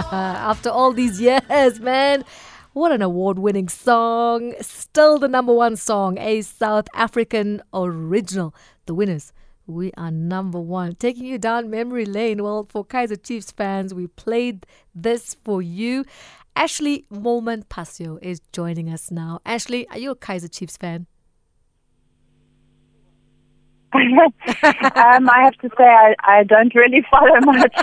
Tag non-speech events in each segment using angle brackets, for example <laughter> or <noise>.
<laughs> After all these years, man. What an award winning song. Still the number one song, a South African original. The winners. We are number one. Taking you down memory lane. Well, for Kaiser Chiefs fans, we played this for you. Ashleigh Moolman Pasio is joining us now. Ashleigh, are you a Kaiser Chiefs fan? <laughs> um, I have to say I, I don't really follow <laughs> much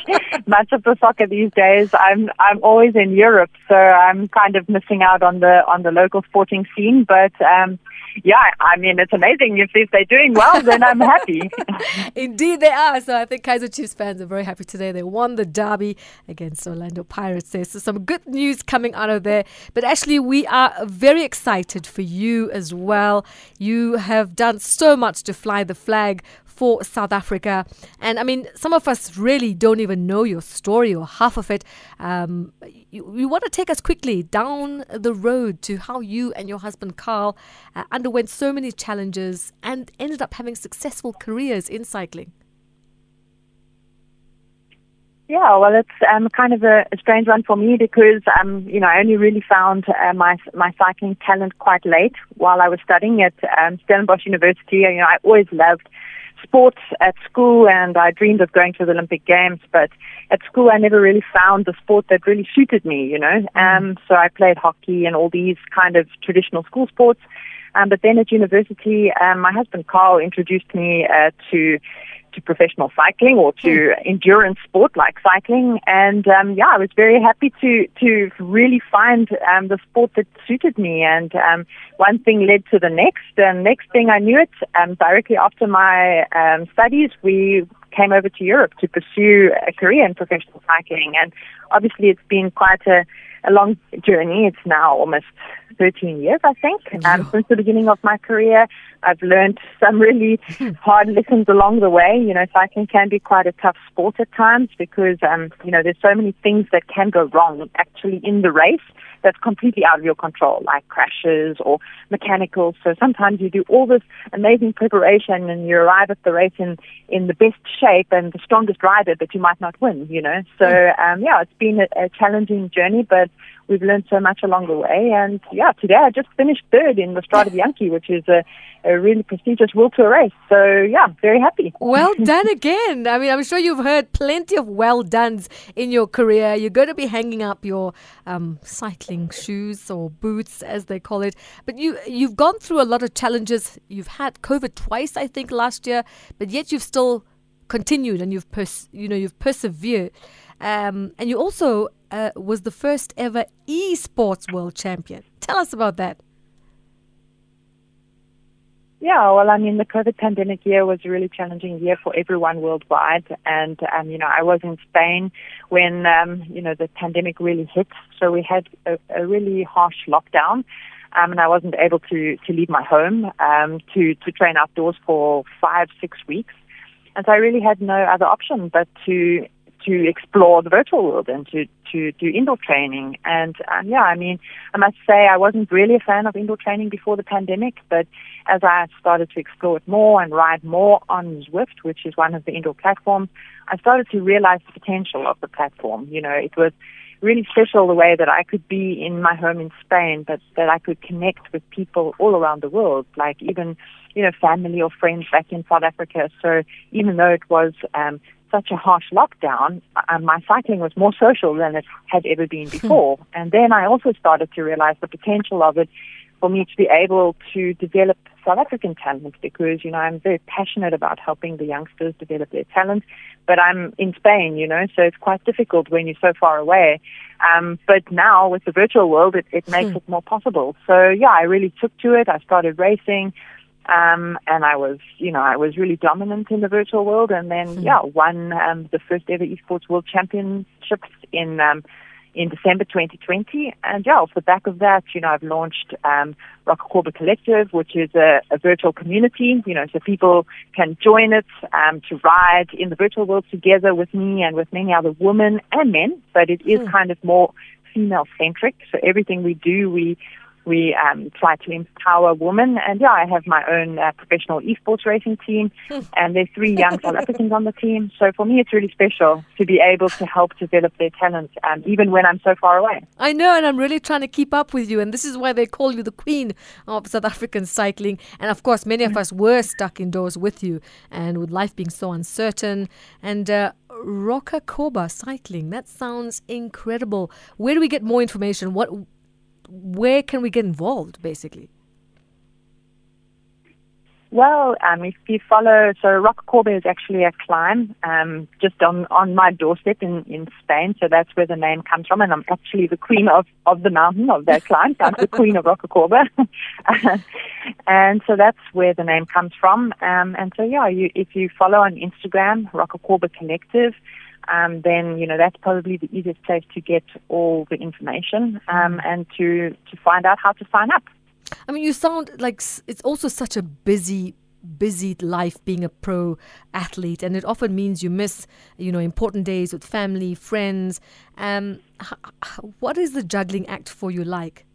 much of the soccer these days. I'm I'm always in Europe, so I'm kind of missing out on the on the local sporting scene. But um, yeah, I mean, it's amazing. If, if they're doing well, then I'm happy. <laughs> Indeed, they are. So I think Kaiser Chiefs fans are very happy today. They won the derby against Orlando Pirates there. So some good news coming out of there. But actually, we are very excited for you as well. You have done so much to fly the flag for South Africa. And I mean, some of us really don't even know your story or half of it. Um, you, you, want to take us quickly down the road to how you and your husband Carl uh, underwent so many challenges and ended up having successful careers in cycling. Yeah, well, it's um, kind of a, a, strange one for me because um, you know I only really found uh, my my cycling talent quite late while I was studying at um, Stellenbosch University. You know, I always loved sports at school and I dreamed of going to the Olympic Games, but at school I never really found the sport that really suited me, you know. Mm. Um, so I played hockey and all these kind of traditional school sports. Um, but then at university, um, my husband Carl introduced me uh, to to professional cycling or to mm. endurance sport like cycling. And um, yeah, I was very happy to to really find um, the sport that suited me. And um, one thing led to the next, and next thing I knew it, um, directly after my um, studies, we came over to Europe to pursue a career in professional cycling. And obviously, it's been quite a a long journey. It's now almost 13 years, I think. Um, since the beginning of my career, I've learned some really hard lessons along the way. You know, cycling can be quite a tough sport at times because, um, you know, there's so many things that can go wrong actually in the race that's completely out of your control, like crashes or mechanicals. So sometimes you do all this amazing preparation and you arrive at the race in, in the best shape and the strongest rider, but you might not win, you know. So, um, yeah, it's been a, a challenging journey, but we've learned so much along the way. And yeah, today I just finished third in the Strade Bianche, which is a, a really prestigious World Tour race. So yeah, very happy. Well <laughs> done again. I mean, I'm sure you've heard plenty of well done's in your career. You're going to be hanging up your um, cycling shoes or boots, as they call it. But you you've gone through a lot of challenges. You've had COVID twice, I think, last year, but yet you've still continued and you've pers- you know you've persevered. Um, and you also uh, was the first ever esports world champion. Tell us about that. Yeah, well, I mean, the COVID pandemic year was a really challenging year for everyone worldwide. And, um, you know, I was in Spain when, um, you know, the pandemic really hit. So we had a, a really harsh lockdown. Um, and I wasn't able to, to leave my home, um, to, to train outdoors for five, six weeks. And so I really had no other option but to to explore the virtual world and to, to do indoor training. And um, yeah, I mean, I must say I wasn't really a fan of indoor training before the pandemic, but as I started to explore it more and ride more on Zwift, which is one of the indoor platforms, I started to realize the potential of the platform. You know, it was really special the way that I could be in my home in Spain, but that I could connect with people all around the world, like even, you know, family or friends back in South Africa. So even though it was um, such a harsh lockdown, uh, my cycling was more social than it had ever been hmm. before. and then I also started to realize the potential of it for me to be able to develop South African talent because, you know, I'm very passionate about helping the youngsters develop their talent. But I'm in Spain, you know, so it's quite difficult when you're so far away. Um, but now with the virtual world, it, it makes hmm. it more possible. So yeah, I really took to it. I started racing. Um, and I was, you know, I was really dominant in the virtual world, and then mm-hmm. yeah, won um, the first ever esports world championships in um, in December 2020. And yeah, off the back of that, you know, I've launched um, Rock Collective, which is a, a, virtual community, you know, so people can join it um, to ride in the virtual world together with me and with many other women and men. But it is mm. kind of more female centric. So everything we do, we we um, try to empower women. And yeah, I have my own uh, professional esports racing team, hmm. and there's three young South Africans on the team. So for me, it's really special to be able to help develop their talents, um, even when I'm so far away. I know, and I'm really trying to keep up with you. And this is why they call you the queen of South African cycling. And of course, many of us were stuck indoors with you, and with life being so uncertain. And uh, Rocacorba cycling, that sounds incredible. Where do we get more information? What where can we get involved, basically? Well, um, if you follow, so Rocacorba is actually a climb um, just on, on my doorstep in, in Spain. So that's where the name comes from. And I'm actually the queen of, of the mountain of that climb. I'm the queen of Rocacorba. <laughs> and so that's where the name comes from. Um, and so, yeah, you, if you follow on Instagram, Rocacorba Collective, um, then you know that's probably the easiest place to get all the information um, and to to find out how to sign up. I mean, you sound like it's also such a busy busy life being a pro athlete and it often means you miss you know important days with family friends. Um, what is the juggling act for you like?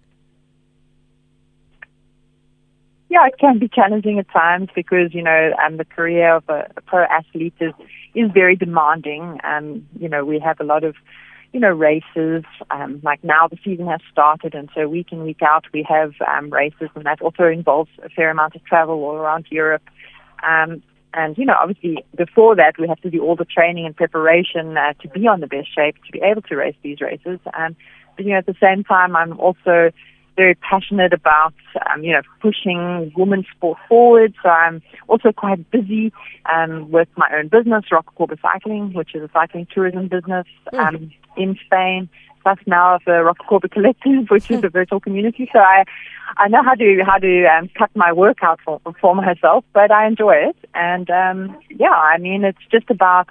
Yeah, it can be challenging at times because you know um, the career of a, a pro athlete is is very demanding. Um, you know, we have a lot of you know races. Um, like now, the season has started, and so week in week out we have um, races, and that also involves a fair amount of travel all around Europe. Um, and you know, obviously, before that, we have to do all the training and preparation uh, to be on the best shape to be able to race these races. Um, but you know, at the same time, I'm also very passionate about, um, you know, pushing women's sport forward. So I'm also quite busy um, with my own business, Rocacorba Cycling, which is a cycling tourism business hmm. um, mm. in Spain. Plus now the Rocacorba Collective, <laughs> which is a <laughs> virtual community. So I, I know how to how to um, cut my work out for, for myself, but I enjoy it. And um, yeah, I mean, it's just about,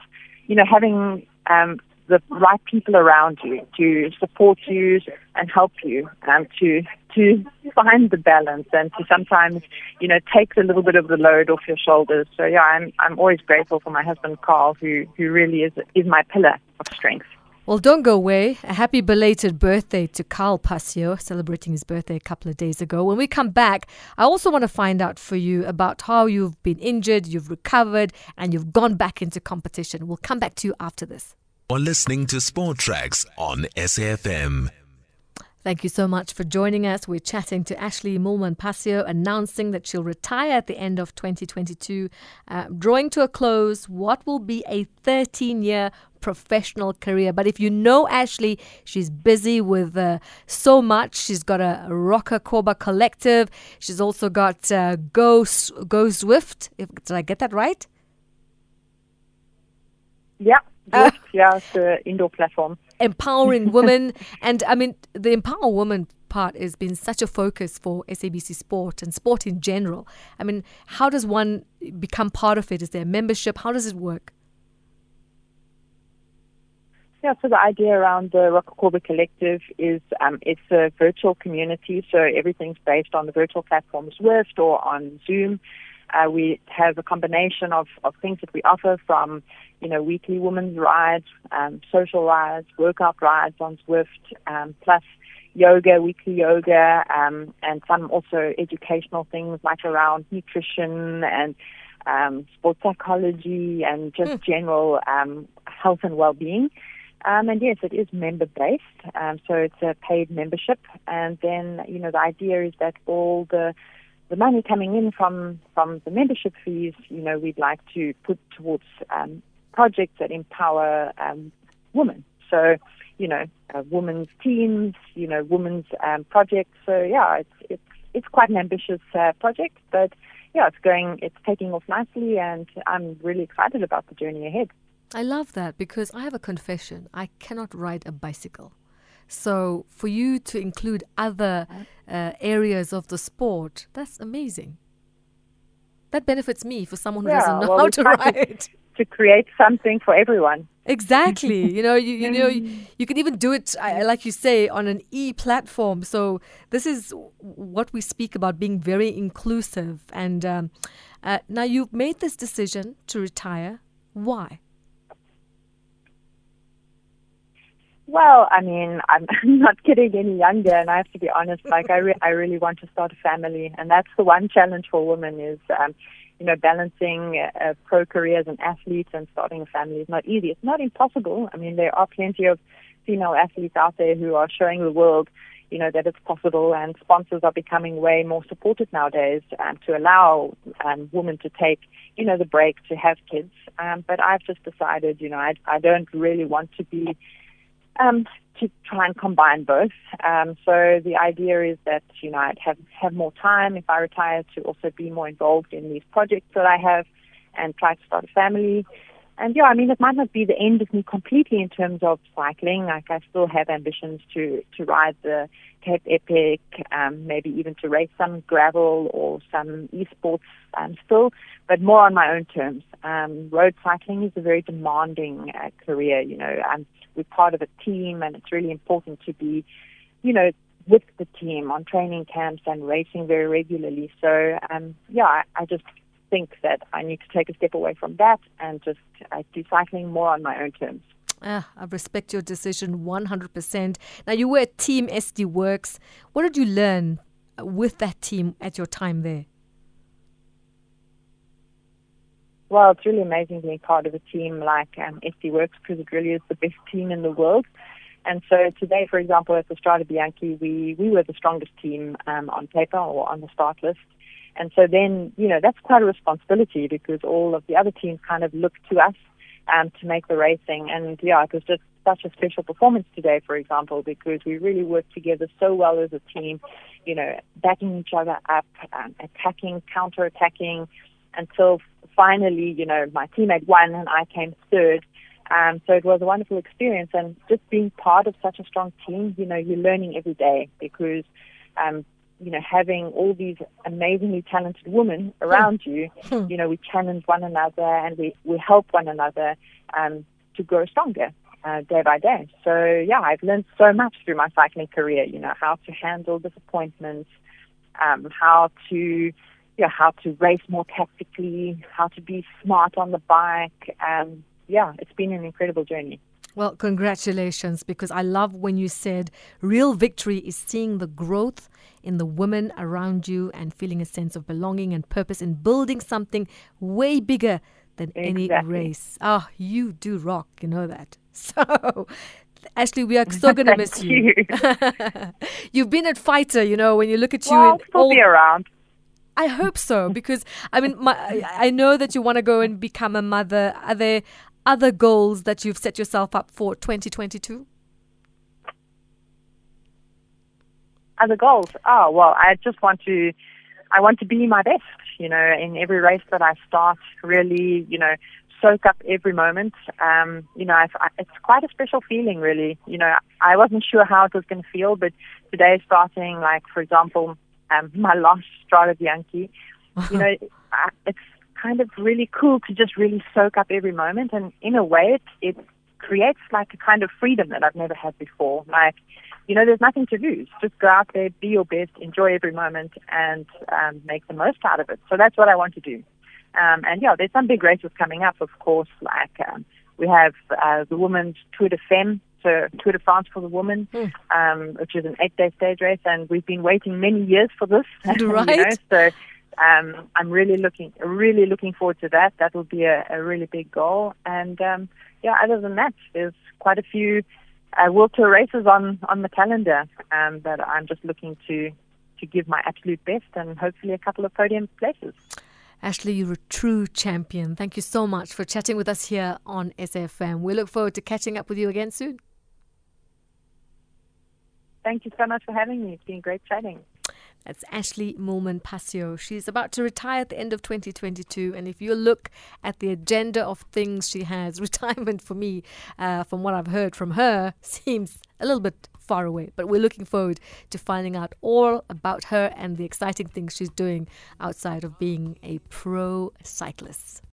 you know, having um, the right people around you to support you and help you um, to to find the balance and to sometimes you know take a little bit of the load off your shoulders. So yeah, I'm I'm always grateful for my husband Carl, who who really is is my pillar of strength. Well, don't go away. A happy belated birthday to Carl Pasio, celebrating his birthday a couple of days ago. When we come back, I also want to find out for you about how you've been injured, you've recovered, and you've gone back into competition. We'll come back to you after this. You're listening to Sport Tracks on SAFM. Thank you so much for joining us. We're chatting to Ashleigh Moolman Pasio, announcing that she'll retire at the end of 2022, uh, drawing to a close what will be a 13 year professional career. But if you know Ashleigh, she's busy with uh, so much. She's got a Rocacorba collective. She's also got uh, Go Go Zwift. If, did I get that right? Yeah. Yeah, it's an indoor platform. Empowering <laughs> women. and I mean, the empower women part has been such a focus for SABC Sport and sport in general. I mean, how does one become part of it? Is there membership? How does it work? Yeah, so the idea around the Rocacorba Collective is um, it's a virtual community, so everything's based on the virtual platform Zwift or on Zoom. Uh, we have a combination of, of things that we offer from, you know, weekly women's rides, um, social rides, workout rides on Zwift, um, plus yoga, weekly yoga, um, and some also educational things like around nutrition and um, sports psychology and just mm. general um, health and well-being. Um, and yes, it is member based, um, so it's a paid membership. And then, you know, the idea is that all the the money coming in from from the membership fees, you know, we'd like to put towards um, projects that empower um, women. So, you know, uh, women's teams, you know, women's um, projects. So, yeah, it's it's it's quite an ambitious uh, project, but yeah, it's going, it's taking off nicely, and I'm really excited about the journey ahead. I love that because I have a confession. I cannot ride a bicycle. So for you to include other uh, areas of the sport, that's amazing. That benefits me for someone who yeah, doesn't know well, how to <laughs> ride. To create something for everyone. Exactly. <laughs> you know, you, you know, you, you can even do it, like you say, on an e platform. So this is what we speak about being very inclusive. And um, uh, now you've made this decision to retire. Why? Well, I mean, <laughs> I'm not getting any younger, and I have to be honest. Like, I, re- I really want to start a family, and that's the one challenge for women is, um, you know, balancing a pro career as an athlete and starting a family is not easy. It's not impossible. I mean, there are plenty of female athletes out there who are showing the world, you know, that it's possible, and sponsors are becoming way more supportive nowadays um, to allow um, women to take, you know, the break to have kids. Um, but I've just decided, you know, I, I don't really want to be um, to try and combine both. Um, so the idea is that you know I'd have have more time if I retire to also be more involved in these projects that I have and try to start a family. And yeah, I mean it might not be the end of me completely in terms of cycling. Like I still have ambitions to to ride the Cape Epic, um, maybe even to race some gravel or some esports um, still, but more on my own terms. Um, road cycling is a very demanding uh, career. You know, I'm we're part of a team, and it's really important to be, you know, with the team on training camps and racing very regularly. So, um, yeah, I, I just think that I need to take a step away from that and just uh, do cycling more on my own terms. Ah, I respect your decision 100%. Now, you were at Team SD Worx. What did you learn with that team at your time there? Well, it's really amazing being part of a team like um, SD Worx because it really is the best team in the world. And so today, for example, at the Strade Bianche, we, we were the strongest team um, on paper or on the start list. And so then, you know, that's quite a responsibility because all of the other teams kind of look to us um, to make the racing. And yeah, it was just such a special performance today, for example, because we really worked together so well as a team, you know, backing each other up, um, attacking, counter-attacking, until finally, you know, my teammate won and I came third. Um, so it was a wonderful experience, and just being part of such a strong team, you know, you're learning every day because, um, you know, having all these amazingly talented women around you, Hmm. you know, we challenge one another and we, we help one another um, to grow stronger uh, day by day. So yeah, I've learned so much through my cycling career. You know, how to handle disappointments, um, how to yeah, how to race more tactically, how to be smart on the bike. Um, yeah, it's been an incredible journey. Well, congratulations, because I love when you said real victory is seeing the growth in the women around you and feeling a sense of belonging and purpose in building something way bigger than any race. Ah, you do rock, you know that. <laughs> So, Ashleigh, we are so <laughs> going to miss you. you. <laughs> You've been at Fighter, you know, when you look at you well, I'll all be around. I hope so because I mean, my, I I know that you want to go and become a mother. Are there other goals that you've set yourself up for 2022? Other goals? Oh well, I just want to. I want to be my best. You know, in every race that I start, really, you know, soak up every moment. Um, you know, I, it's quite a special feeling, really. You know, I wasn't sure how it was going to feel, but today, starting, like for example, um, <laughs> my last Strade Bianche, you <laughs> know, I, it's kind of really cool to just really soak up every moment, and in a way, it it creates like a kind of freedom that I've never had before. Like, you know, there's nothing to lose. Just go out there, be your best, enjoy every moment, and um, make the most out of it. So that's what I want to do. Um, and yeah, there's some big races coming up, of course. Like um, we have uh, the women's Tour de Femme, so Tour de France for the women, Mm. um, which is an eight-day stage race, and we've been waiting many years for this. <laughs> you know, Right. so um, I'm really looking, really looking forward to that. That will be a, a really big goal. And um, yeah, other than that, there's quite a few uh, World Tour races on on the calendar um, that I'm just looking to to give my absolute best, and hopefully a couple of podium places. Ashleigh, you're a true champion. Thank you so much for chatting with us here on SFM. We look forward to catching up with you again soon. Thank you so much for having me. It's been great chatting. That's Ashleigh Moolman Pasio. She's about to retire at the end of 2022. And if you look at the agenda of things she has, <laughs> retirement for me, uh, from what I've heard from her, seems a little bit far away. But we're looking forward to finding out all about her and the exciting things she's doing outside of being a pro cyclist.